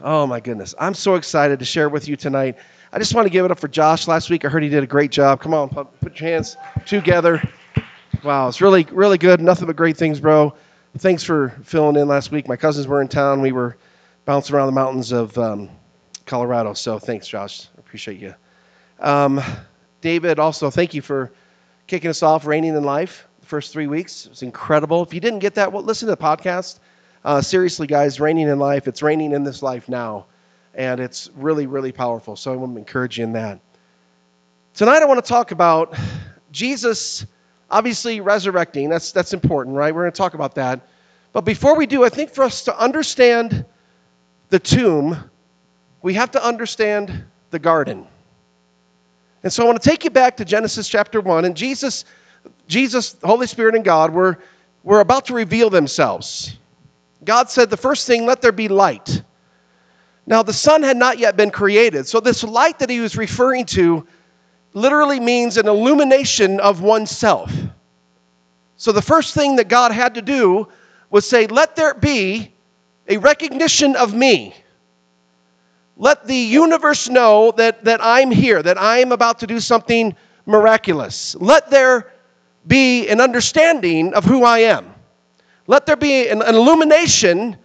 Oh my goodness. I'm so excited to share with you tonight. I just want to give it up for Josh. Last week I heard he did a great job. Come on, put your hands together. Wow, it's really, really good. Nothing but great things, bro. Thanks for filling in last week. My cousins were in town. We were bouncing around the mountains of um, Colorado. So thanks, Josh. I appreciate you. Um, David, also, thank you for kicking us off, Reigning in Life, the first three weeks. It was incredible. If you didn't get that, well, listen to the podcast. Uh, seriously, guys, reigning in life, it's reigning in this life now. And it's really, really powerful. So I want to encourage you in that. Tonight, I want to talk about Jesus obviously resurrecting. That's, that's important, right? We're going to talk about that. But before we do, I think for us to understand the tomb, we have to understand the garden. And so I want to take you back to Genesis chapter 1. And Jesus, Jesus, Holy Spirit, and God were, were about to reveal themselves. God said, the first thing, let there be light. Now, the sun had not yet been created. So, this light that he was referring to literally means an illumination of oneself. So, the first thing that God had to do was say, let there be a recognition of me. Let the universe know that, that I'm here, that I am about to do something miraculous. Let there be an understanding of who I am. Let there be an, illumination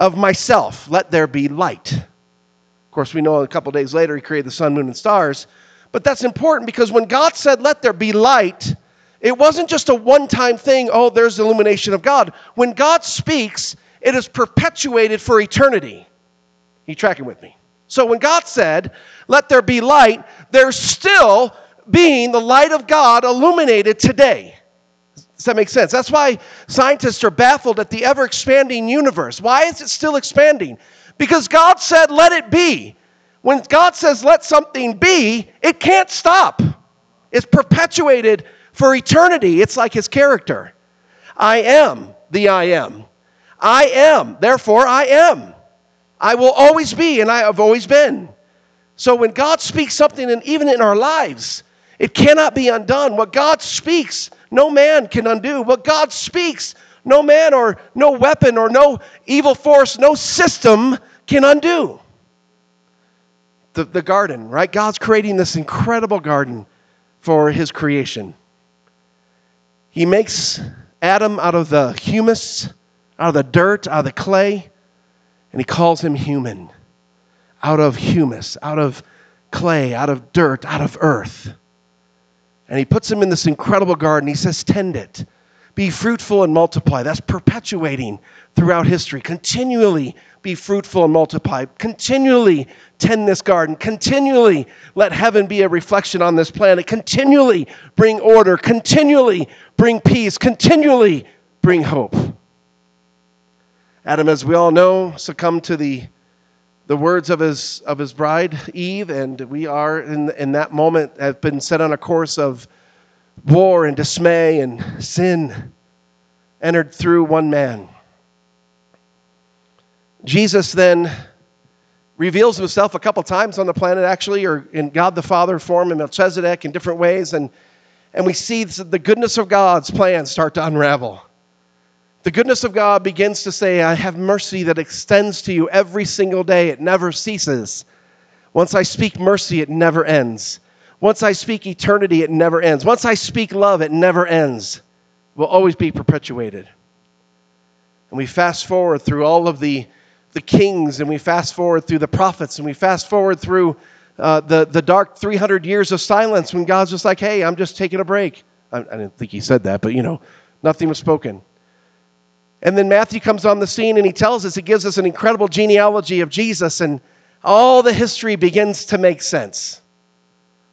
of myself. Let there be light. Of course, we know a couple days later he created the sun, moon, and stars. But that's important because when God said, Let there be light, it wasn't just a one time thing, oh, there's the illumination of God. When God speaks, it is perpetuated for eternity. You tracking with me? So when God said, Let there be light, there's still being the light of God illuminated today. Does that make sense? That's why scientists are baffled at the ever expanding universe. Why is it still expanding? Because God said, let it be. When God says, let something be, it can't stop. It's perpetuated for eternity. It's like his character. I am the I am. I am, therefore I am. I will always be, and I have always been. So when God speaks something, and even in our lives, it cannot be undone. What God speaks, no man can undo. What God speaks, no man or no weapon or no evil force, no system can undo. The, the garden, right? God's creating this incredible garden for his creation. He makes Adam out of the humus, out of the dirt, out of the clay, and he calls him human. Out of humus, out of clay, out of dirt, out of earth. And he puts him in this incredible garden. He says, Tend it. Be fruitful and multiply. That's perpetuating throughout history. Continually be fruitful and multiply. Continually tend this garden. Continually let heaven be a reflection on this planet. Continually bring order. Continually bring peace. Continually bring hope. Adam, as we all know, succumbed to the the words of his of his bride Eve, and we are in in that moment have been set on a course of war and dismay and sin entered through one man. Jesus then reveals himself a couple times on the planet, actually, or in God the Father form in Melchizedek in different ways, and and we see the goodness of God's plan start to unravel. The goodness of God begins to say, I have mercy that extends to you every single day. It never ceases. Once I speak mercy, it never ends. Once I speak eternity, it never ends. Once I speak love, it never ends. It will always be perpetuated. And we fast forward through all of the, the kings, and we fast forward through the prophets, and we fast forward through uh, the, the dark 300 years of silence when God's just like, hey, I'm just taking a break. I, I didn't think he said that, but you know, nothing was spoken. And then Matthew comes on the scene and he tells us, he gives us an incredible genealogy of Jesus, and all the history begins to make sense.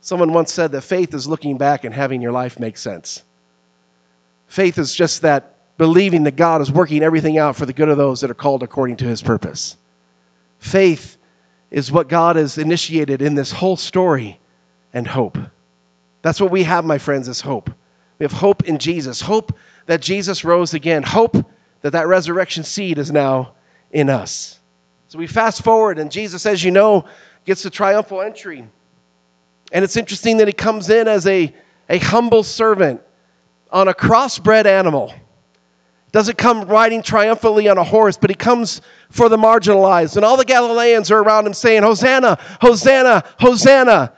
Someone once said that faith is looking back and having your life make sense. Faith is just that believing that God is working everything out for the good of those that are called according to his purpose. Faith is what God has initiated in this whole story and hope. That's what we have, my friends, is hope. We have hope in Jesus. Hope that Jesus rose again. Hope that that resurrection seed is now in us. So we fast forward, and Jesus, as you know, gets the triumphal entry. And it's interesting that he comes in as a, a humble servant on a crossbred animal. doesn't come riding triumphantly on a horse, but he comes for the marginalized. And all the Galileans are around him saying, Hosanna, Hosanna, Hosanna,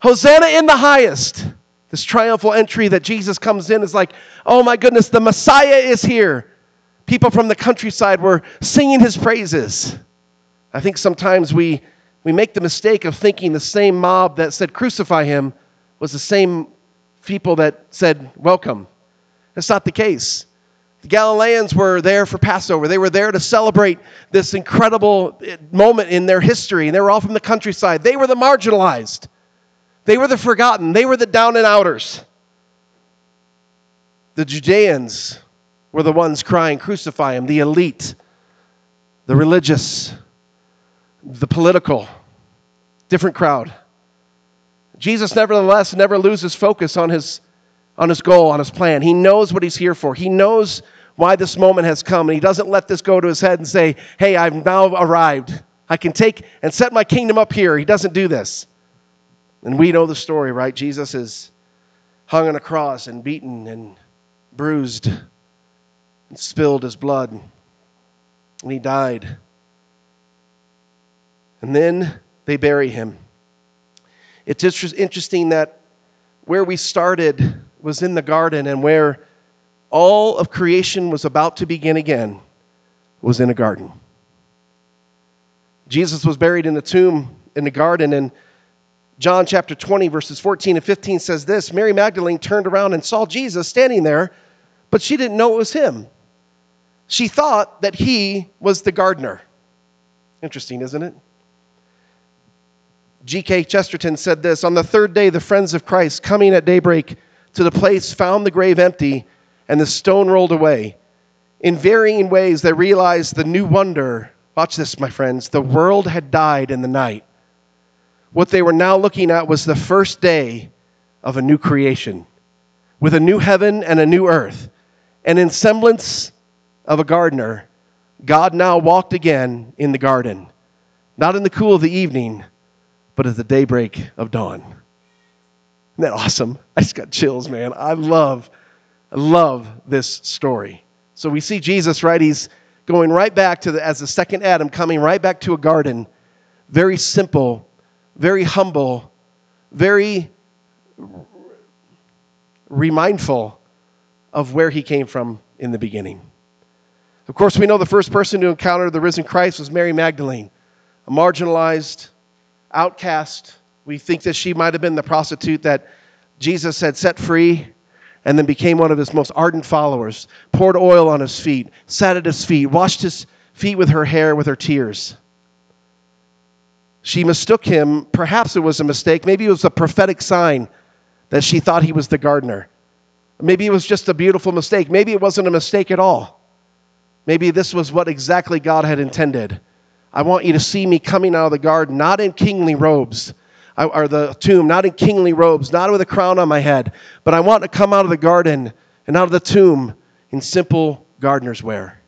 Hosanna in the highest. This triumphal entry that Jesus comes in is like, oh my goodness, the Messiah is here. People from the countryside were singing his praises. I think sometimes we, we make the mistake of thinking the same mob that said crucify him was the same people that said welcome. That's not the case. The Galileans were there for Passover. They were there to celebrate this incredible eh, moment in their history. And they were all from the countryside. They were the marginalized. They were the forgotten. They were the down and outers. The Judeans were the ones crying, Crucify him. The elite, the religious, the political, different crowd. Jesus, nevertheless, never loses focus on his, on his goal, on his plan. He knows what he's here for. He knows why this moment has come, and he doesn't let this go to his head and say, Hey, I've now arrived. I can take and set my kingdom up here. He doesn't do this. And we know the story, right? Jesus is hung on a cross and beaten and bruised and spilled his blood. And he died. And then they bury him. It's interesting that where we started was in the garden, and where all of creation was about to begin again was in a garden. Jesus was buried in a tomb in the garden, and John chapter 20, verses 14 and 15 says this Mary Magdalene turned around and saw Jesus standing there, but she didn't know it was him. She thought that he was the gardener. Interesting, isn't it? G.K. Chesterton said this On the third day, the friends of Christ, coming at daybreak to the place, found the grave empty and the stone rolled away. In varying ways, they realized the new wonder. Watch this, my friends. The world had died in the night what they were now looking at was the first day of a new creation with a new heaven and a new earth. And in semblance of a gardener, God now walked again in the garden, not in the cool of the evening, but at the daybreak of dawn. Isn't that awesome? I just got chills, man. I love, I love this story. So we see Jesus, right? He's going right back to the, as the second Adam, coming right back to a garden. Very simple, very humble, very remindful of where he came from in the beginning. Of course, we know the first person to encounter the risen Christ was Mary Magdalene, a marginalized, outcast. We think that she might have been the prostitute that Jesus had set free and then became one of his most ardent followers, poured oil on his feet, sat at his feet, washed his feet with her hair, with her tears. She mistook him. Perhaps it was a mistake. Maybe it was a prophetic sign that she thought he was the gardener. Maybe it was just a beautiful mistake. Maybe it wasn't a mistake at all. Maybe this was what exactly God had intended. I want you to see me coming out of the garden, not in kingly robes, uh, or the tomb, not in kingly robes, not with a crown on my head, but I want to come out of the garden and out of the tomb in simple gardener's wear.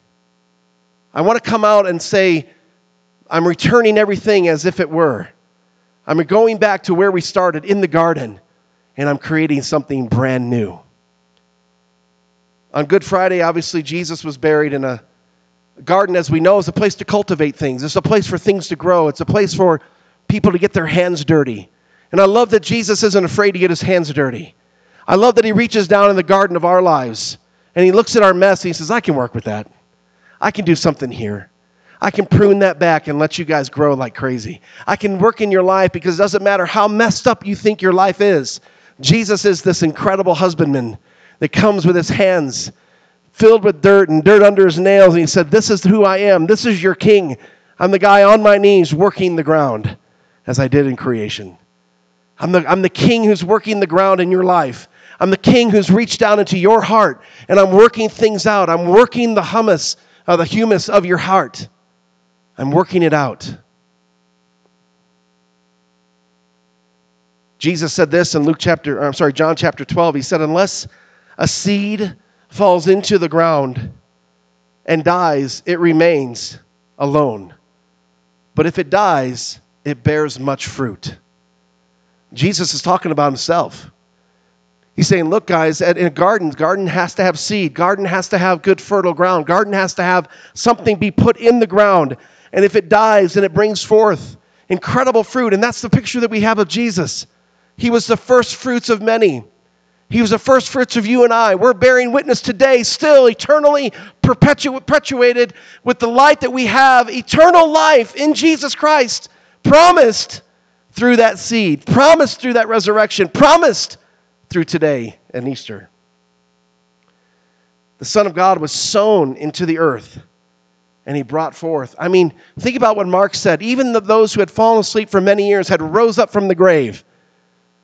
I want to come out and say, I'm returning everything as if it were. I'm going back to where we started in the garden, and I'm creating something brand new. On Good Friday, obviously, Jesus was buried in a garden, as we know, is a place to cultivate things. It's a place for things to grow. It's a place for people to get their hands dirty. And I love that Jesus isn't afraid to get his hands dirty. I love that he reaches down in the garden of our lives and he looks at our mess and he says, I can work with that. I can do something here. I can prune that back and let you guys grow like crazy. I can work in your life because it doesn't matter how messed up you think your life is. Jesus is this incredible husbandman that comes with his hands filled with dirt and dirt under his nails. And he said, This is who I am. This is your king. I'm the guy on my knees working the ground as I did in creation. I'm the, I'm the king who's working the ground in your life. I'm the king who's reached down into your heart and I'm working things out. I'm working the hummus, uh, the humus of your heart. I'm working it out. Jesus said this in Luke chapter, I'm sorry, John chapter 12. He said, Unless a seed falls into the ground and dies, it remains alone. But if it dies, it bears much fruit. Jesus is talking about himself. He's saying, look, guys, in a garden, garden has to have seed. Garden has to have good fertile ground. Garden has to have something be put in the ground. And if it dies, then it brings forth incredible fruit. And that's the picture that we have of Jesus. He was the first fruits of many. He was the first fruits of you and I. We're bearing witness today, still eternally perpetu- perpetuated with the light that we have, eternal life in Jesus Christ, promised through that seed, promised through that resurrection, promised through today and Easter. The Son of God was sown into the earth and he brought forth. I mean, think about what Mark said. Even the, those who had fallen asleep for many years had rose up from the grave.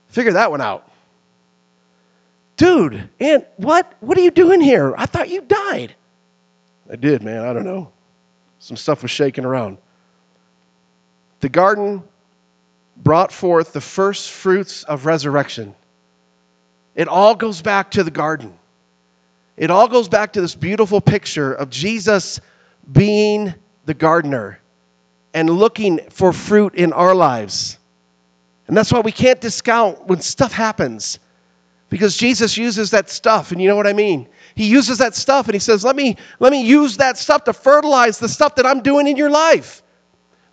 Figure that one out. Dude, and what? What are you doing here? I thought you died. I did, man. I don't know. Some stuff was shaking around. The garden brought forth the first fruits of resurrection. It all goes back to the garden. It all goes back to this beautiful picture of Jesus being the gardener and looking for fruit in our lives. And that's why we can't discount when stuff happens. Because Jesus uses that stuff, and you know what I mean? He uses that stuff and he says, Let me, let me use that stuff to fertilize the stuff that I'm doing in your life.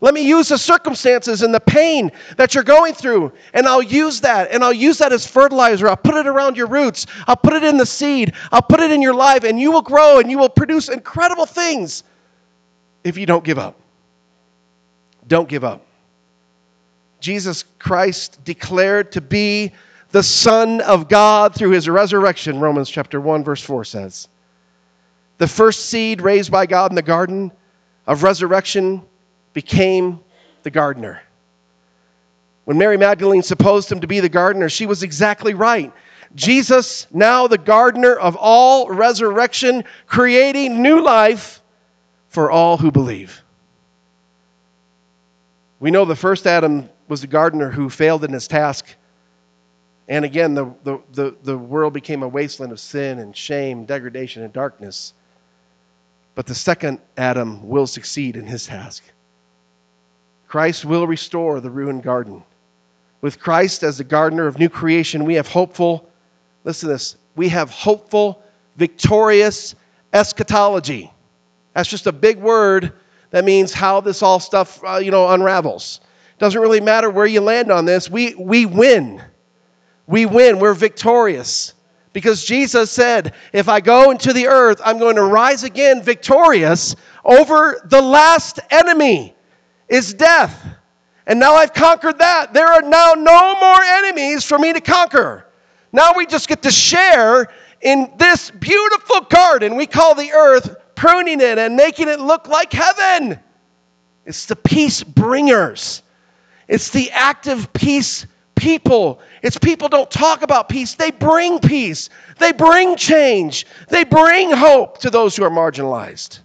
Let me use the circumstances and the pain that you're going through, and I'll use that, and I'll use that as fertilizer. I'll put it around your roots. I'll put it in the seed. I'll put it in your life, and you will grow and you will produce incredible things if you don't give up. Don't give up. Jesus Christ declared to be the Son of God through his resurrection, Romans chapter 1, verse 4 says. The first seed raised by God in the garden of resurrection became the gardener. When Mary Magdalene supposed him to be the gardener, she was exactly right. Jesus, now the gardener of all resurrection, creating new life for all who believe. We know the first Adam was the gardener who failed in his task and again, the, the, the, the world became a wasteland of sin and shame, degradation, and darkness. But the second Adam will succeed in his task. Christ will restore the ruined garden. With Christ as the gardener of new creation, we have hopeful, listen to this, we have hopeful, victorious eschatology. That's just a big word that means how this all stuff, uh, you know, unravels. Doesn't really matter where you land on this. We, we win we win. We're victorious. Because Jesus said, If I go into the earth, I'm going to rise again victorious over the last enemy, is death. And now I've conquered that. There are now no more enemies for me to conquer. Now we just get to share in this beautiful garden we call the earth, pruning it and making it look like heaven. It's the peace bringers, it's the active peace people. It's people don't talk about peace, they bring peace. They bring change. They bring hope to those who are marginalized.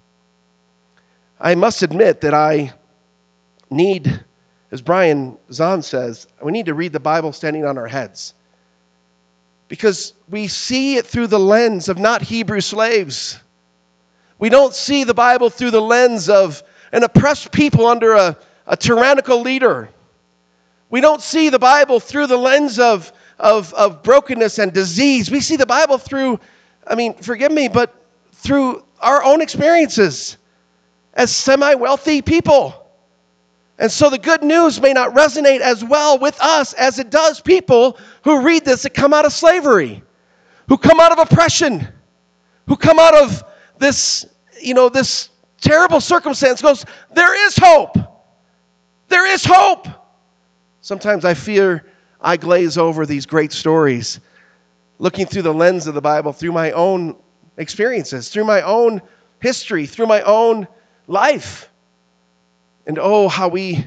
I must admit that I need, as Brian Zahnd says, we need to read the Bible standing on our heads. Because we see it through the lens of not Hebrew slaves. We don't see the Bible through the lens of an oppressed people under a, a tyrannical leader. We don't see the Bible through the lens of, of, of brokenness and disease. We see the Bible through, I mean, forgive me, but through our own experiences as semi wealthy people. And so the good news may not resonate as well with us as it does people who read this that come out of slavery, who come out of oppression, who come out of this, you know, this terrible circumstance goes, there is hope. There is hope. Sometimes I fear I glaze over these great stories, looking through the lens of the Bible, through my own experiences, through my own history, through my own life. And oh, how we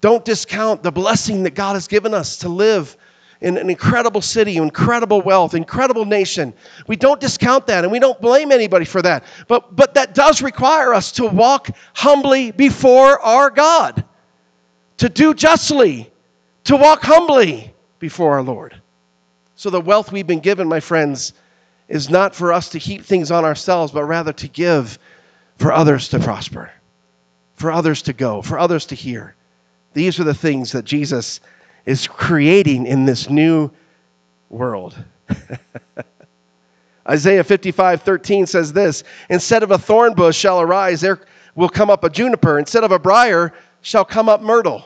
don't discount the blessing that God has given us to live in an incredible city, incredible wealth, incredible nation. We don't discount that and we don't blame anybody for that. But, but that does require us to walk humbly before our God to do justly, to walk humbly before our Lord. So, the wealth we've been given, my friends, is not for us to heap things on ourselves, but rather to give for others to prosper, for others to go, for others to hear. These are the things that Jesus is creating in this new world. Isaiah 55, 13 says this Instead of a thorn bush shall arise, there will come up a juniper. Instead of a briar shall come up myrtle.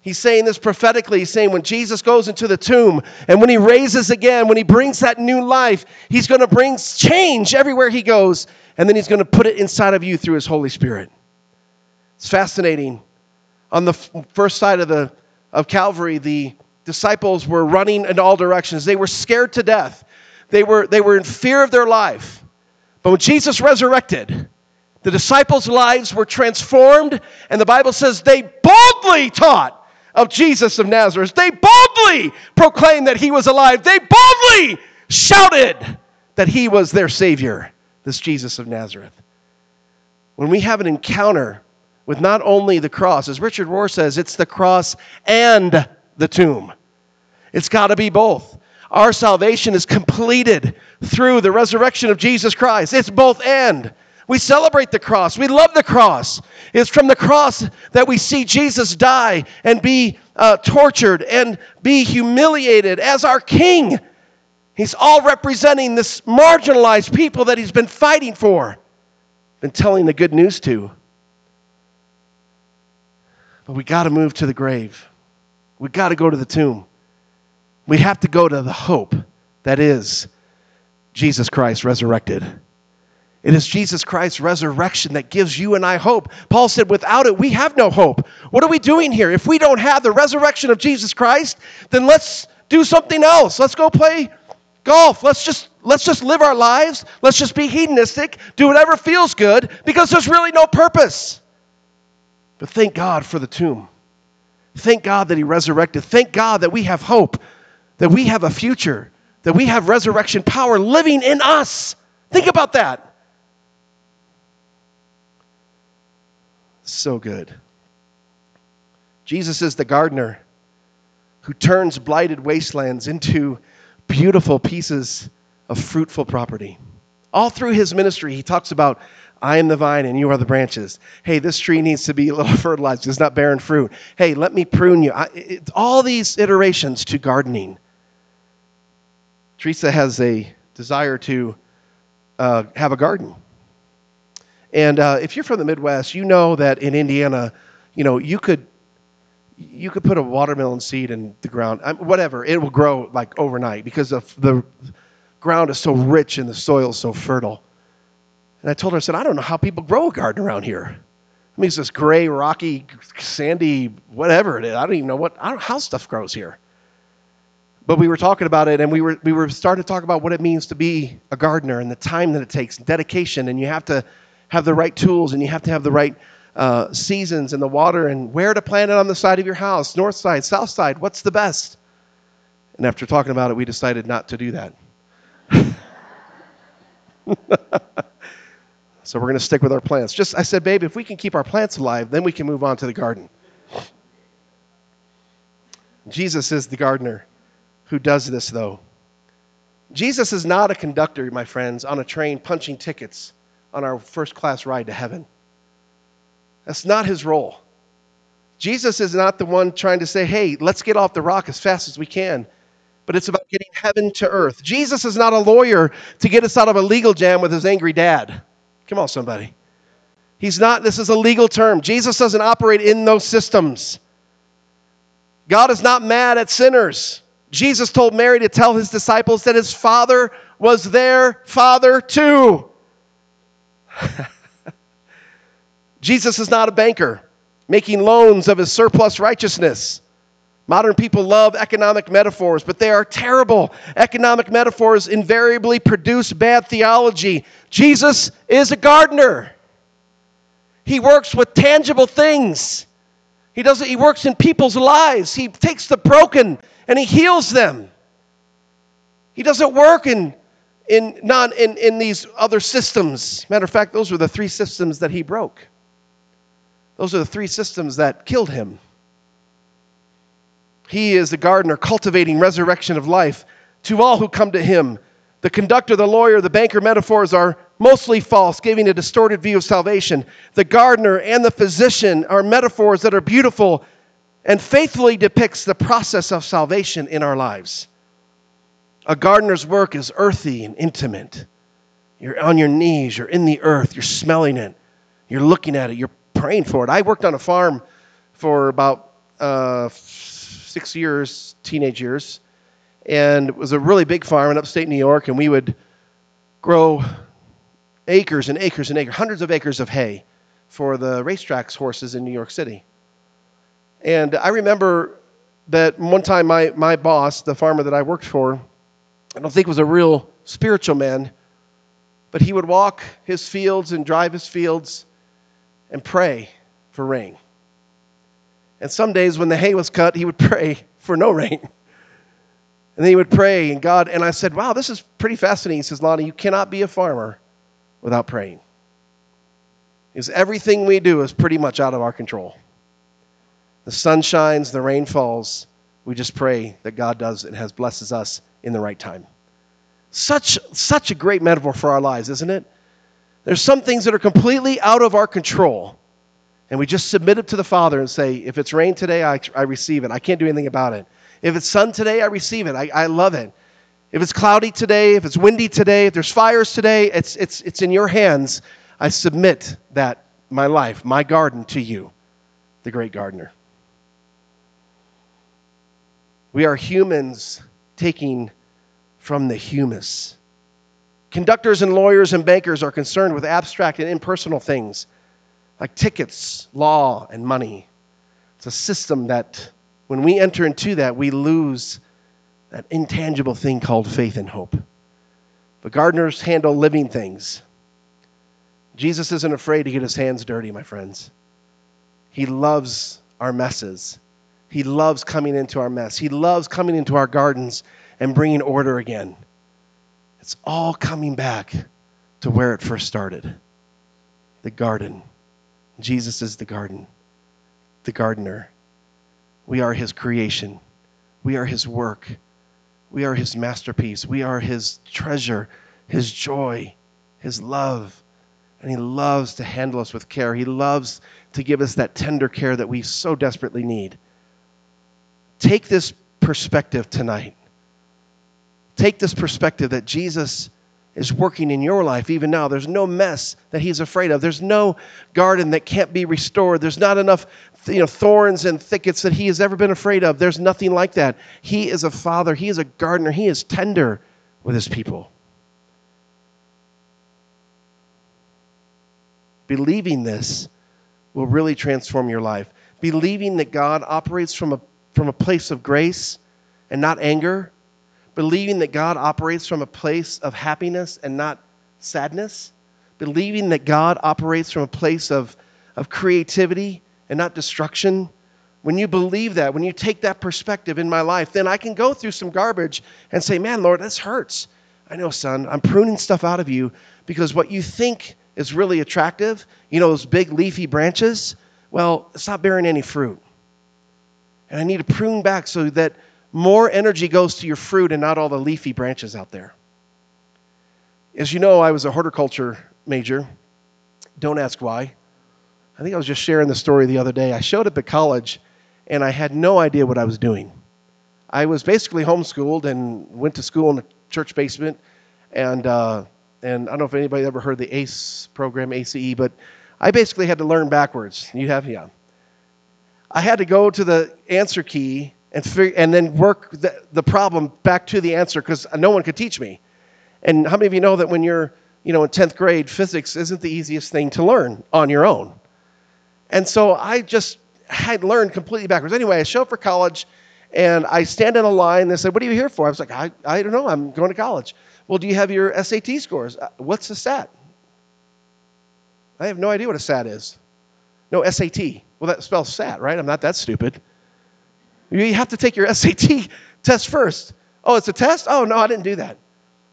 He's saying this prophetically. He's saying when Jesus goes into the tomb and when he raises again, when he brings that new life, he's going to bring change everywhere he goes. And then he's going to put it inside of you through his Holy Spirit. It's fascinating. On the first side of, the, of Calvary, the disciples were running in all directions. They were scared to death. They were, they were in fear of their life. But when Jesus resurrected, the disciples' lives were transformed, and the Bible says they boldly taught of Jesus of Nazareth. They boldly proclaimed that he was alive. They boldly shouted that he was their Savior, this Jesus of Nazareth. When we have an encounter with not only the cross, as Richard Rohr says, it's the cross and the tomb. It's got to be both. Our salvation is completed through the resurrection of Jesus Christ. It's both and. We celebrate the cross. We love the cross. It's from the cross that we see Jesus die and be uh, tortured and be humiliated as our king. He's all representing this marginalized people that he's been fighting for, been telling the good news to. But we got to move to the grave. We got to go to the tomb. We have to go to the hope that is Jesus Christ resurrected. It is Jesus Christ's resurrection that gives you and I hope. Paul said, without it, we have no hope. What are we doing here? If we don't have the resurrection of Jesus Christ, then let's do something else. Let's go play golf. Let's just let's just live our lives. Let's just be hedonistic, do whatever feels good, because there's really no purpose. But thank God for the tomb. Thank God that He resurrected. Thank God that we have hope, that we have a future, that we have resurrection power living in us. Think about that. So good. Jesus is the gardener who turns blighted wastelands into beautiful pieces of fruitful property. All through his ministry, he talks about, I am the vine and you are the branches. Hey, this tree needs to be a little fertilized. It's not bearing fruit. Hey, let me prune you. I, it, all these iterations to gardening. Teresa has a desire to uh, have a garden. And uh, if you're from the Midwest, you know that in Indiana, you know, you could you could put a watermelon seed in the ground, whatever, it will grow like overnight because of the ground is so rich and the soil is so fertile. And I told her, I said, I don't know how people grow a garden around here. I mean, it's this gray, rocky, sandy, whatever it is. I don't even know what I don't, how stuff grows here. But we were talking about it, and we were we were starting to talk about what it means to be a gardener and the time that it takes, dedication, and you have to have the right tools and you have to have the right uh, seasons and the water and where to plant it on the side of your house north side, south side, what's the best? And after talking about it, we decided not to do that. so we're going to stick with our plants. Just I said, babe, if we can keep our plants alive, then we can move on to the garden. Jesus is the gardener who does this, though. Jesus is not a conductor, my friends, on a train punching tickets on our first class ride to heaven. That's not his role. Jesus is not the one trying to say, hey, let's get off the rock as fast as we can. But it's about getting heaven to earth. Jesus is not a lawyer to get us out of a legal jam with his angry dad. Come on, somebody. He's not, this is a legal term. Jesus doesn't operate in those systems. God is not mad at sinners. Jesus told Mary to tell his disciples that his father was their father too. Jesus is not a banker making loans of his surplus righteousness. Modern people love economic metaphors, but they are terrible. Economic metaphors invariably produce bad theology. Jesus is a gardener. He works with tangible things. He doesn't he works in people's lives. He takes the broken and he heals them. He doesn't work in in, not in, in these other systems. Matter of fact, those were the three systems that he broke. Those are the three systems that killed him. He is the gardener cultivating resurrection of life to all who come to him. The conductor, the lawyer, the banker metaphors are mostly false, giving a distorted view of salvation. The gardener and the physician are metaphors that are beautiful and faithfully depicts the process of salvation in our lives. A gardener's work is earthy and intimate. You're on your knees, you're in the earth, you're smelling it, you're looking at it, you're praying for it. I worked on a farm for about uh, six years, teenage years, and it was a really big farm in upstate New York, and we would grow acres and acres and acres, hundreds of acres of hay for the racetracks horses in New York City. And I remember that one time my, my boss, the farmer that I worked for, I don't think was a real spiritual man, but he would walk his fields and drive his fields and pray for rain. And some days when the hay was cut, he would pray for no rain. And then he would pray, and God, and I said, Wow, this is pretty fascinating. He says, Lonnie, you cannot be a farmer without praying. Because everything we do is pretty much out of our control. The sun shines, the rain falls. We just pray that God does and has blesses us in the right time. Such, such a great metaphor for our lives, isn't it? There's some things that are completely out of our control. And we just submit it to the Father and say, if it's rain today, I, I receive it. I can't do anything about it. If it's sun today, I receive it. I, I love it. If it's cloudy today, if it's windy today, if there's fires today, it's, it's, it's in your hands. I submit that, my life, my garden, to you, the great gardener. We are humans taking from the humus. Conductors and lawyers and bankers are concerned with abstract and impersonal things like tickets, law, and money. It's a system that, when we enter into that, we lose that intangible thing called faith and hope. But gardeners handle living things. Jesus isn't afraid to get his hands dirty, my friends. He loves our messes. He loves coming into our mess. He loves coming into our gardens and bringing order again. It's all coming back to where it first started the garden. Jesus is the garden, the gardener. We are his creation, we are his work, we are his masterpiece, we are his treasure, his joy, his love. And he loves to handle us with care. He loves to give us that tender care that we so desperately need. Take this perspective tonight. Take this perspective that Jesus is working in your life even now. There's no mess that he's afraid of. There's no garden that can't be restored. There's not enough you know, thorns and thickets that he has ever been afraid of. There's nothing like that. He is a father, he is a gardener, he is tender with his people. Believing this will really transform your life. Believing that God operates from a, from a place of grace and not anger believing that God operates from a place of happiness and not sadness, believing that God operates from a place of, of creativity and not destruction. When you believe that, when you take that perspective in my life, then I can go through some garbage and say, Man, Lord, this hurts. I know, son, I'm pruning stuff out of you because what you think is really attractive, you know, those big leafy branches, well, it's not bearing any fruit. And I need to prune back so that more energy goes to your fruit and not all the leafy branches out there. As you know, I was a horticulture major. Don't ask why. I think I was just sharing the story the other day. I showed up at college and I had no idea what I was doing. I was basically homeschooled and went to school in a church basement. And, uh, and I don't know if anybody ever heard the ACE program, ACE, but I basically had to learn backwards. You have, yeah. I had to go to the answer key and, and then work the, the problem back to the answer because no one could teach me. And how many of you know that when you're you know, in 10th grade, physics isn't the easiest thing to learn on your own. And so I just had learned completely backwards. Anyway, I show up for college and I stand in a line. They said, What are you here for? I was like, I, I don't know. I'm going to college. Well, do you have your SAT scores? Uh, what's a SAT? I have no idea what a SAT is. No, SAT. Well, that spells SAT, right? I'm not that stupid. You have to take your SAT test first. Oh, it's a test? Oh, no, I didn't do that.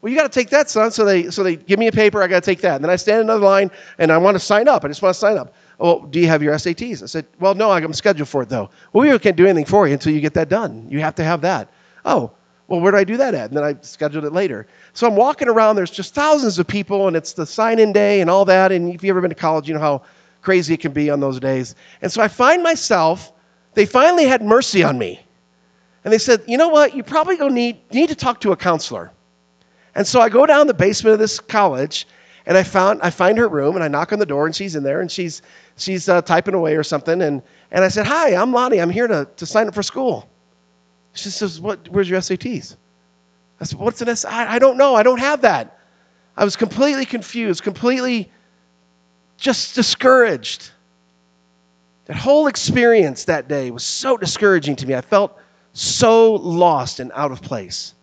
Well, you got to take that, son. So they, so they give me a paper. I got to take that. And then I stand in another line and I want to sign up. I just want to sign up. Oh, do you have your SATs? I said, well, no, I'm scheduled for it though. Well, we can't do anything for you until you get that done. You have to have that. Oh, well, where do I do that at? And then I scheduled it later. So I'm walking around. There's just thousands of people, and it's the sign-in day and all that. And if you've ever been to college, you know how crazy it can be on those days. And so I find myself. They finally had mercy on me. And they said, you know what? You probably go need, need to talk to a counselor. And so I go down the basement of this college and I found I find her room and I knock on the door and she's in there and she's she's uh, typing away or something and and I said, "Hi, I'm Lonnie. I'm here to to sign up for school." She says, "What? Where's your SATs?" I said, "What's an SAT? I, I don't know. I don't have that." I was completely confused, completely just discouraged. That whole experience that day was so discouraging to me. I felt so lost and out of place.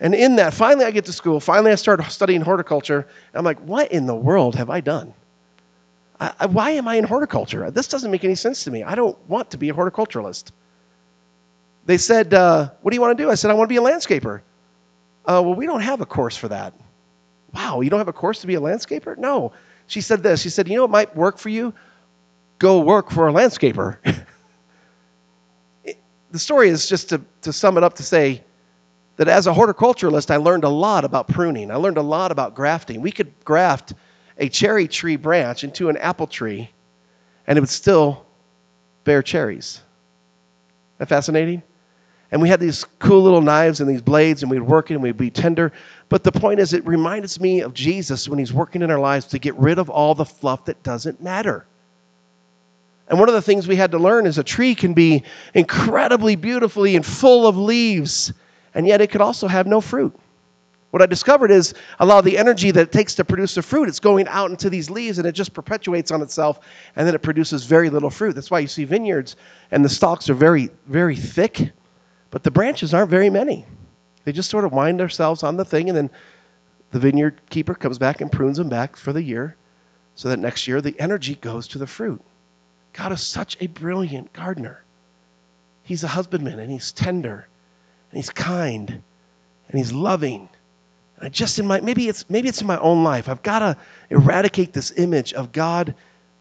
And in that, finally I get to school. Finally I start studying horticulture. I'm like, what in the world have I done? I, I, why am I in horticulture? This doesn't make any sense to me. I don't want to be a horticulturalist. They said, uh, what do you want to do? I said, I want to be a landscaper. Uh, well, we don't have a course for that. Wow, you don't have a course to be a landscaper? No. She said this. She said, you know what might work for you? Go work for a landscaper. the story is just to, to sum it up to say, that as a horticulturalist, I learned a lot about pruning. I learned a lot about grafting. We could graft a cherry tree branch into an apple tree, and it would still bear cherries. Isn't that fascinating? And we had these cool little knives and these blades, and we'd work it and we'd be tender. But the point is, it reminds me of Jesus when he's working in our lives to get rid of all the fluff that doesn't matter. And one of the things we had to learn is a tree can be incredibly beautifully and full of leaves and yet it could also have no fruit. What I discovered is a lot of the energy that it takes to produce the fruit, it's going out into these leaves and it just perpetuates on itself and then it produces very little fruit. That's why you see vineyards and the stalks are very, very thick, but the branches aren't very many. They just sort of wind themselves on the thing and then the vineyard keeper comes back and prunes them back for the year so that next year the energy goes to the fruit. God is such a brilliant gardener. He's a husbandman and he's tender and he's kind and he's loving. And I just in my maybe it's maybe it's in my own life. I've got to eradicate this image of God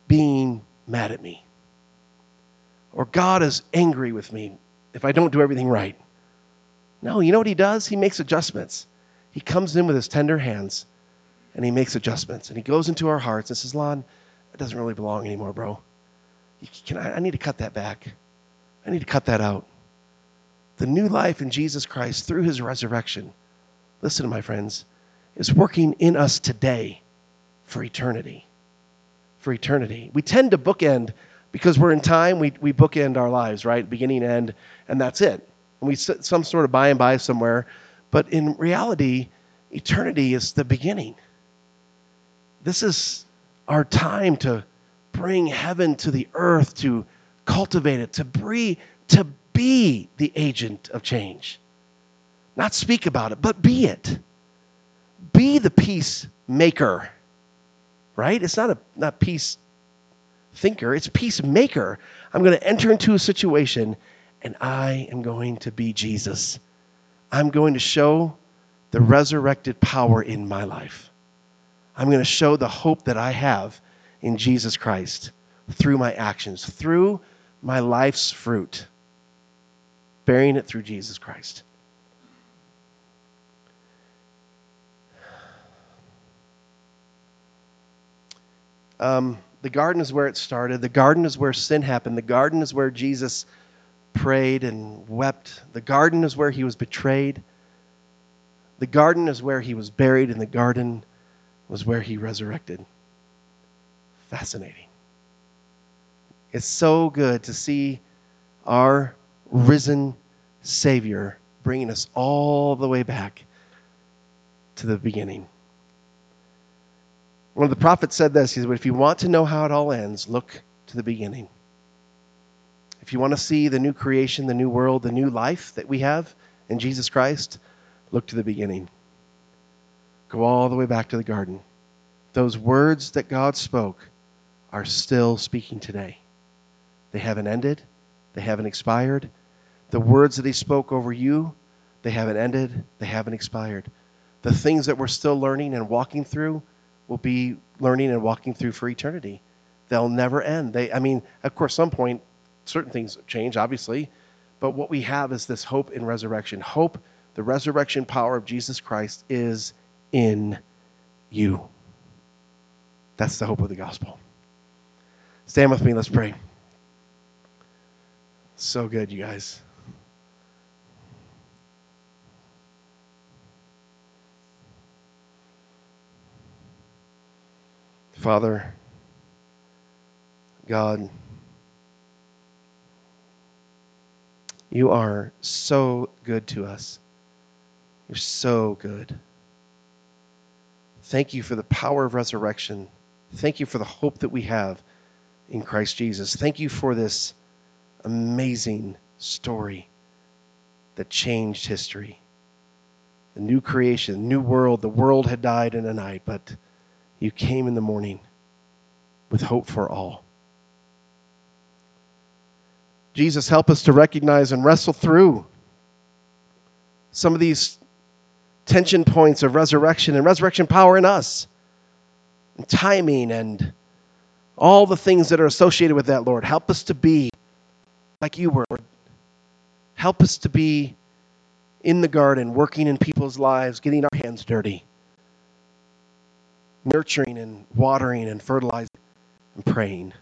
being mad at me. Or God is angry with me if I don't do everything right. No, you know what he does? He makes adjustments. He comes in with his tender hands and he makes adjustments. And he goes into our hearts and says, Lon, it doesn't really belong anymore, bro. Can I, I need to cut that back. I need to cut that out the new life in Jesus Christ through his resurrection, listen, to my friends, is working in us today for eternity. For eternity. We tend to bookend because we're in time, we, we bookend our lives, right? Beginning, end, and that's it. And we some sort of by and by somewhere. But in reality, eternity is the beginning. This is our time to bring heaven to the earth, to cultivate it, to breathe, to be the agent of change. Not speak about it, but be it. Be the peacemaker. Right? It's not a not peace thinker, it's peacemaker. I'm going to enter into a situation and I am going to be Jesus. I'm going to show the resurrected power in my life. I'm going to show the hope that I have in Jesus Christ through my actions, through my life's fruit bearing it through Jesus Christ. Um, the garden is where it started. The garden is where sin happened. The garden is where Jesus prayed and wept. The garden is where he was betrayed. The garden is where he was buried, and the garden was where he resurrected. Fascinating. It's so good to see our risen Savior, bringing us all the way back to the beginning. One of the prophets said this He said, If you want to know how it all ends, look to the beginning. If you want to see the new creation, the new world, the new life that we have in Jesus Christ, look to the beginning. Go all the way back to the garden. Those words that God spoke are still speaking today. They haven't ended, they haven't expired, the words that he spoke over you, they haven't ended, they haven't expired. The things that we're still learning and walking through will be learning and walking through for eternity. They'll never end. They I mean, of course some point certain things change obviously, but what we have is this hope in resurrection. Hope, the resurrection power of Jesus Christ is in you. That's the hope of the gospel. Stand with me, let's pray. So good, you guys. Father, God, you are so good to us. You're so good. Thank you for the power of resurrection. Thank you for the hope that we have in Christ Jesus. Thank you for this amazing story that changed history. The new creation, new world. The world had died in a night, but you came in the morning with hope for all. Jesus, help us to recognize and wrestle through some of these tension points of resurrection and resurrection power in us, and timing, and all the things that are associated with that, Lord. Help us to be like you were. Help us to be in the garden, working in people's lives, getting our hands dirty, nurturing and watering and fertilizing and praying.